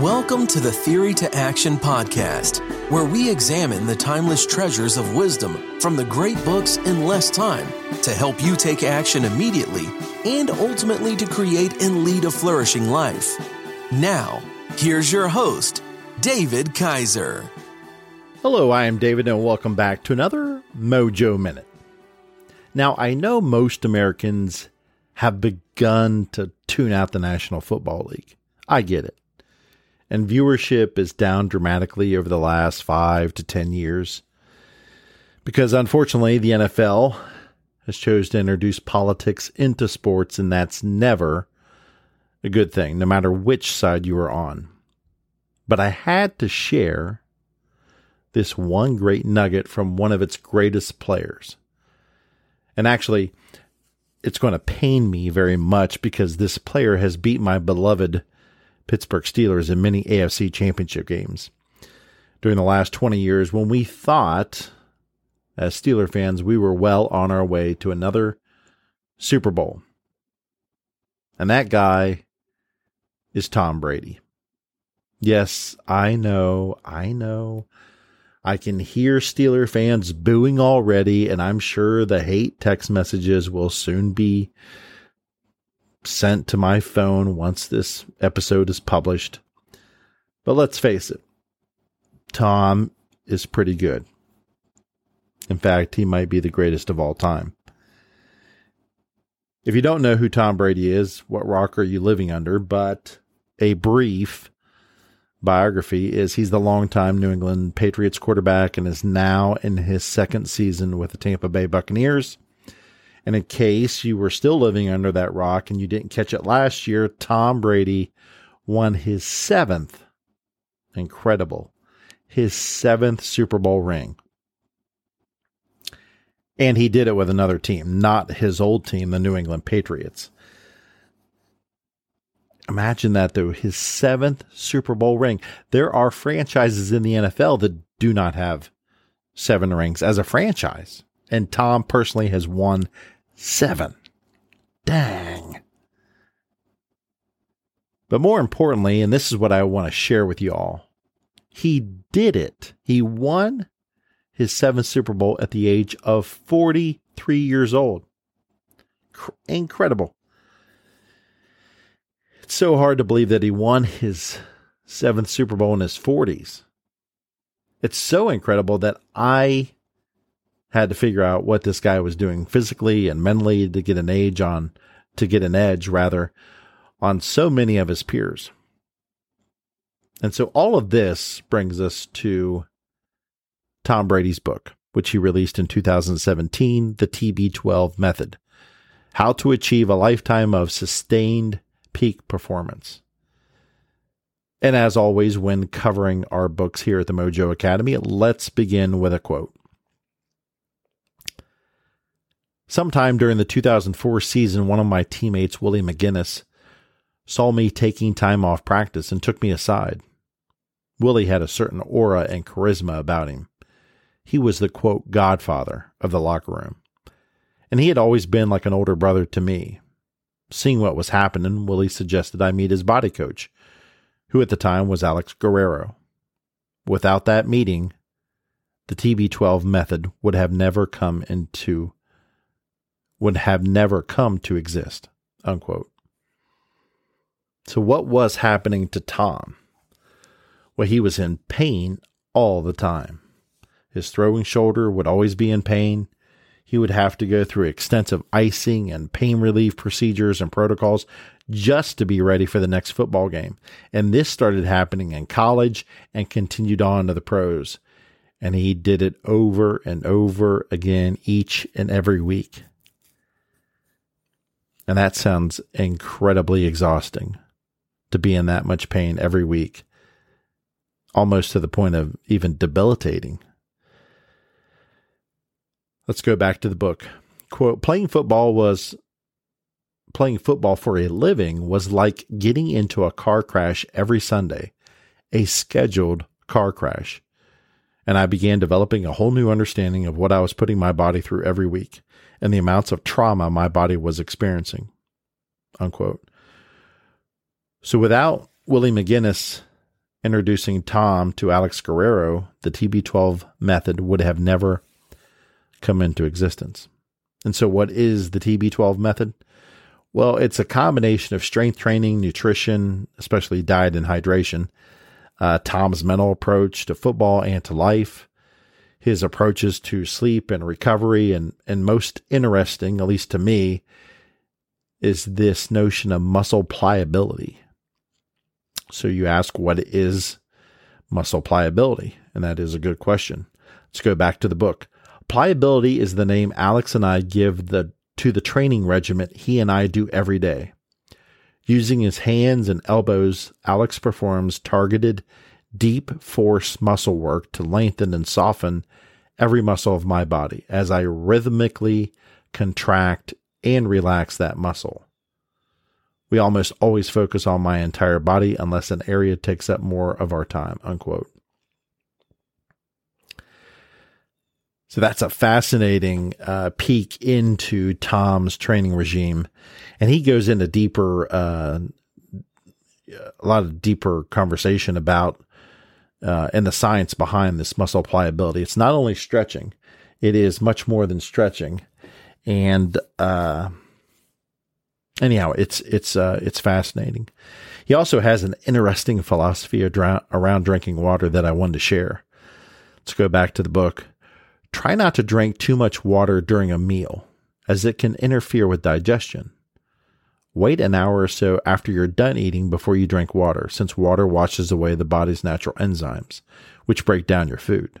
Welcome to the Theory to Action podcast, where we examine the timeless treasures of wisdom from the great books in less time to help you take action immediately and ultimately to create and lead a flourishing life. Now, here's your host, David Kaiser. Hello, I am David, and welcome back to another Mojo Minute. Now, I know most Americans have begun to tune out the National Football League. I get it and viewership is down dramatically over the last five to 10 years. Because unfortunately, the NFL has chosen to introduce politics into sports, and that's never a good thing, no matter which side you are on. But I had to share this one great nugget from one of its greatest players. And actually, it's going to pain me very much because this player has beat my beloved Pittsburgh Steelers in many AFC championship games. During the last 20 years, when we thought, as Steeler fans, we were well on our way to another Super Bowl. And that guy is Tom Brady. Yes, I know, I know. I can hear Steeler fans booing already, and I'm sure the hate text messages will soon be sent to my phone once this episode is published. But let's face it, Tom is pretty good. In fact, he might be the greatest of all time. If you don't know who Tom Brady is, what rock are you living under? But a brief biography is he's the longtime New England Patriots quarterback and is now in his second season with the Tampa Bay Buccaneers. And in case you were still living under that rock and you didn't catch it last year, Tom Brady won his seventh, incredible, his seventh Super Bowl ring. And he did it with another team, not his old team, the New England Patriots. Imagine that, though, his seventh Super Bowl ring. There are franchises in the NFL that do not have seven rings as a franchise and Tom personally has won seven. Dang. But more importantly, and this is what I want to share with you all, he did it. He won his seventh Super Bowl at the age of 43 years old. Incredible. It's so hard to believe that he won his seventh Super Bowl in his 40s. It's so incredible that I had to figure out what this guy was doing physically and mentally to get an edge on, to get an edge rather, on so many of his peers. And so all of this brings us to Tom Brady's book, which he released in 2017, The TB12 Method How to Achieve a Lifetime of Sustained Peak Performance. And as always, when covering our books here at the Mojo Academy, let's begin with a quote. Sometime during the 2004 season, one of my teammates, Willie McGinest, saw me taking time off practice and took me aside. Willie had a certain aura and charisma about him. He was the quote, godfather of the locker room. And he had always been like an older brother to me. Seeing what was happening, Willie suggested I meet his body coach, who at the time was Alex Guerrero. Without that meeting, the TB12 method would have never come into would have never come to exist. Unquote. So, what was happening to Tom? Well, he was in pain all the time. His throwing shoulder would always be in pain. He would have to go through extensive icing and pain relief procedures and protocols just to be ready for the next football game. And this started happening in college and continued on to the pros. And he did it over and over again each and every week. And that sounds incredibly exhausting to be in that much pain every week, almost to the point of even debilitating. Let's go back to the book. Quote Playing football was playing football for a living was like getting into a car crash every Sunday, a scheduled car crash. And I began developing a whole new understanding of what I was putting my body through every week and the amounts of trauma my body was experiencing. Unquote. So without Willie McGinest introducing Tom to Alex Guerrero, the TB12 method would have never come into existence. And so, what is the TB12 method? Well, it's a combination of strength training, nutrition, especially diet and hydration, uh, Tom's mental approach to football and to life, his approaches to sleep and recovery, and, and most interesting, at least to me, is this notion of muscle pliability. So you ask, what is muscle pliability? And that is a good question. Let's go back to the book. Pliability is the name Alex and I give the to the training regimen he and I do every day. Using his hands and elbows, Alex performs targeted, deep force muscle work to lengthen and soften every muscle of my body as I rhythmically contract and relax that muscle. We almost always focus on my entire body unless an area takes up more of our time. Unquote. So that's a fascinating uh, peek into Tom's training regime, and he goes into deeper, uh, a lot of deeper conversation about uh, and the science behind this muscle pliability. It's not only stretching; it is much more than stretching, and uh, anyhow, it's it's uh, it's fascinating. He also has an interesting philosophy around drinking water that I wanted to share. Let's go back to the book. Try not to drink too much water during a meal, as it can interfere with digestion. Wait an hour or so after you're done eating before you drink water, since water washes away the body's natural enzymes, which break down your food.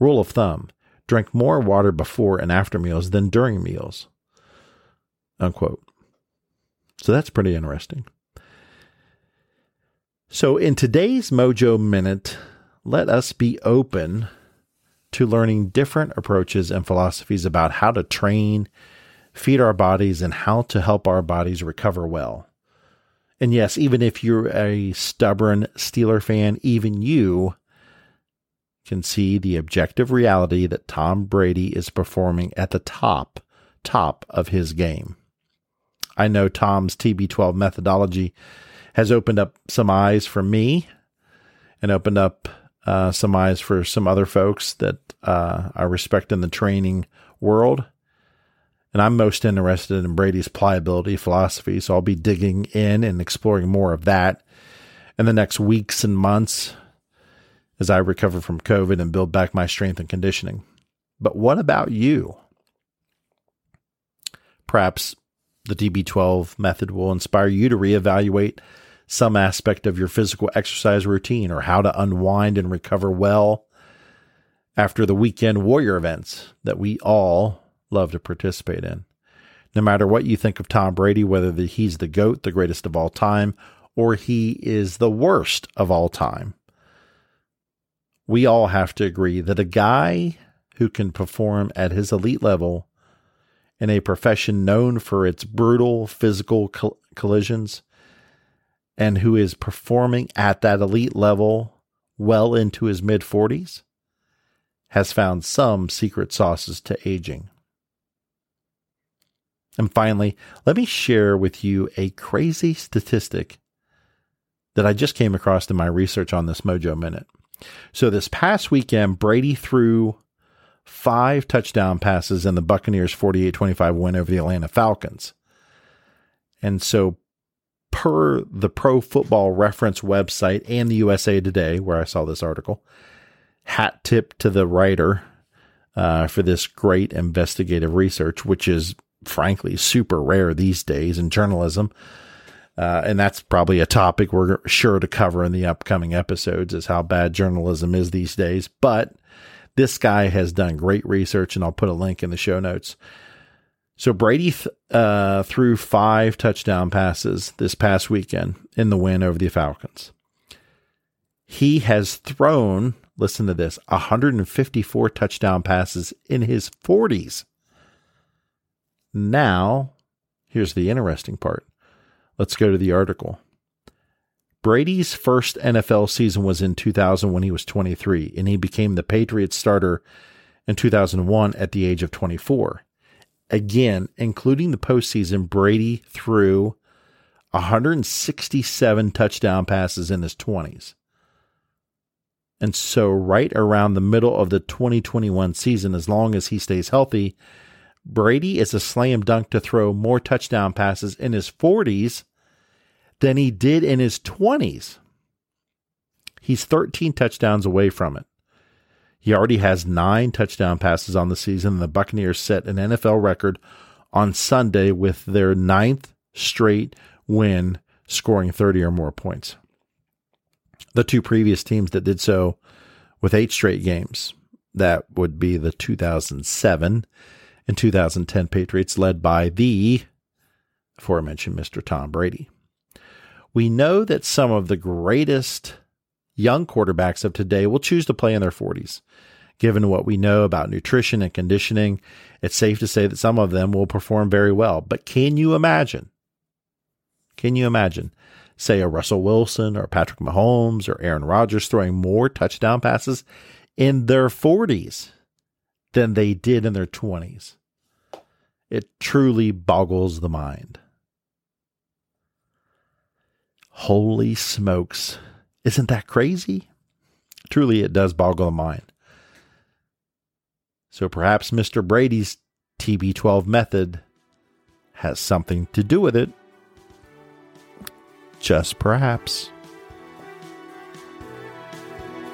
Rule of thumb drink more water before and after meals than during meals. Unquote. So that's pretty interesting. So, in today's Mojo Minute, let us be open to learning different approaches and philosophies about how to train, feed our bodies, and how to help our bodies recover well. And yes, even if you're a stubborn Steeler fan, even you can see the objective reality that Tom Brady is performing at the top, top of his game. I know Tom's TB12 methodology has opened up some eyes for me and opened up uh, some eyes for some other folks that uh, I respect in the training world. And I'm most interested in Brady's pliability philosophy. So I'll be digging in and exploring more of that in the next weeks and months as I recover from COVID and build back my strength and conditioning. But what about you? Perhaps the TB12 method will inspire you to reevaluate some aspect of your physical exercise routine or how to unwind and recover well after the weekend warrior events that we all love to participate in. No matter what you think of Tom Brady, whether the, he's the GOAT, the greatest of all time, or he is the worst of all time, we all have to agree that a guy who can perform at his elite level in a profession known for its brutal physical collisions and who is performing at that elite level well into his mid 40s has found some secret sauces to aging. And finally, let me share with you a crazy statistic that I just came across in my research on this Mojo Minute. So, this past weekend, Brady threw five touchdown passes in the Buccaneers' 48 25 win over the Atlanta Falcons. And so, per the Pro Football Reference website and the USA Today, where I saw this article, hat tip to the writer uh, for this great investigative research, which is frankly super rare these days in journalism. Uh, and that's probably a topic we're sure to cover in the upcoming episodes is how bad journalism is these days. But this guy has done great research, and I'll put a link in the show notes. So Brady th- uh, threw five touchdown passes this past weekend in the win over the Falcons. He has thrown, listen to this, 154 touchdown passes in his 40s. Now, here's the interesting part. Let's go to the article. Brady's first NFL season was in 2000 when he was 23, and he became the Patriots starter in 2001 at the age of 24. Again, including the postseason, Brady threw 167 touchdown passes in his 20s. And so, right around the middle of the 2021 season, as long as he stays healthy, Brady is a slam dunk to throw more touchdown passes in his 40s than he did in his 20s. He's 13 touchdowns away from it. He already has nine touchdown passes on the season. and The Buccaneers set an NFL record on Sunday with their ninth straight win, scoring 30 or more points. The two previous teams that did so with eight straight games, that would be the 2007 and 2010 Patriots, led by the aforementioned Mr. Tom Brady. We know that some of the greatest young quarterbacks of today will choose to play in their 40s. Given what we know about nutrition and conditioning, it's safe to say that some of them will perform very well. But can you imagine? Can you imagine, say, a Russell Wilson or Patrick Mahomes or Aaron Rodgers throwing more touchdown passes in their 40s than they did in their 20s? It truly boggles the mind. Holy smokes. Isn't that crazy? Truly, it does boggle the mind. So perhaps Mr. Brady's TB12 method has something to do with it. Just perhaps.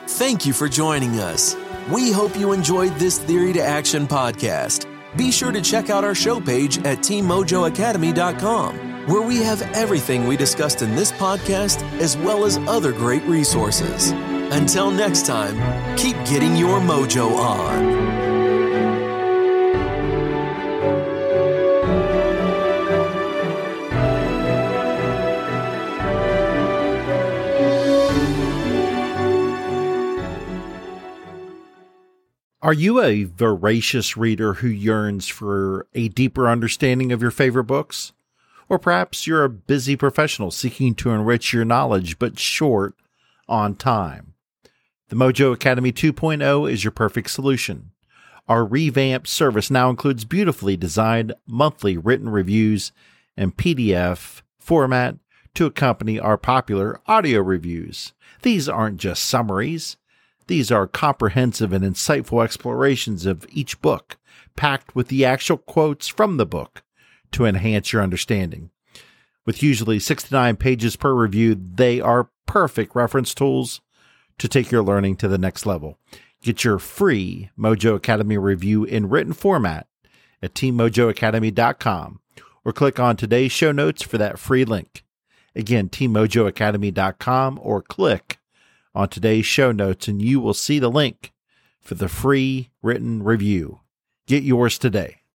Thank you for joining us. We hope you enjoyed this Theory to Action podcast. Be sure to check out our show page at teammojoacademy.com where we have everything we discussed in this podcast as well as other great resources. Until next time, keep getting your mojo on. Are you a voracious reader who yearns for a deeper understanding of your favorite books? Or perhaps you're a busy professional seeking to enrich your knowledge but short on time. The Mojo Academy 2.0 is your perfect solution. Our revamped service now includes beautifully designed monthly written reviews in PDF format to accompany our popular audio reviews. These aren't just summaries. These are comprehensive and insightful explorations of each book, packed with the actual quotes from the book to enhance your understanding. With usually 69 pages per review, they are perfect reference tools to take your learning to the next level. Get your free Mojo Academy review in written format at teammojoacademy.com or click on today's show notes for that free link. Again, teammojoacademy.com or click on today's show notes and you will see the link for the free written review. Get yours today.